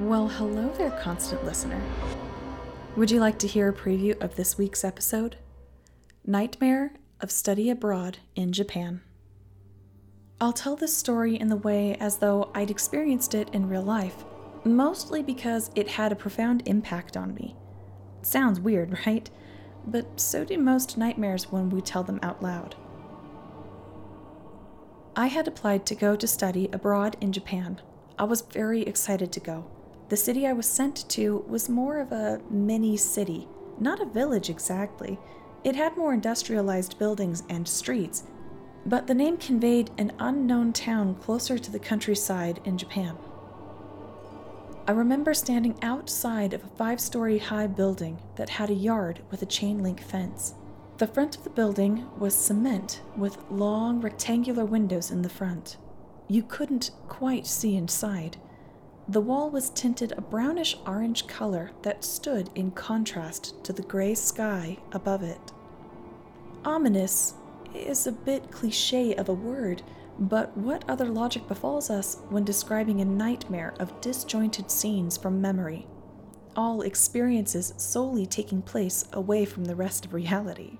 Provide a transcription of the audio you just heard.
Well, hello there, constant listener. Would you like to hear a preview of this week's episode? Nightmare of Study Abroad in Japan. I'll tell this story in the way as though I'd experienced it in real life, mostly because it had a profound impact on me. Sounds weird, right? But so do most nightmares when we tell them out loud. I had applied to go to study abroad in Japan. I was very excited to go. The city I was sent to was more of a mini city, not a village exactly. It had more industrialized buildings and streets, but the name conveyed an unknown town closer to the countryside in Japan. I remember standing outside of a five story high building that had a yard with a chain link fence. The front of the building was cement with long rectangular windows in the front. You couldn't quite see inside. The wall was tinted a brownish orange color that stood in contrast to the gray sky above it. Ominous is a bit cliche of a word, but what other logic befalls us when describing a nightmare of disjointed scenes from memory? All experiences solely taking place away from the rest of reality.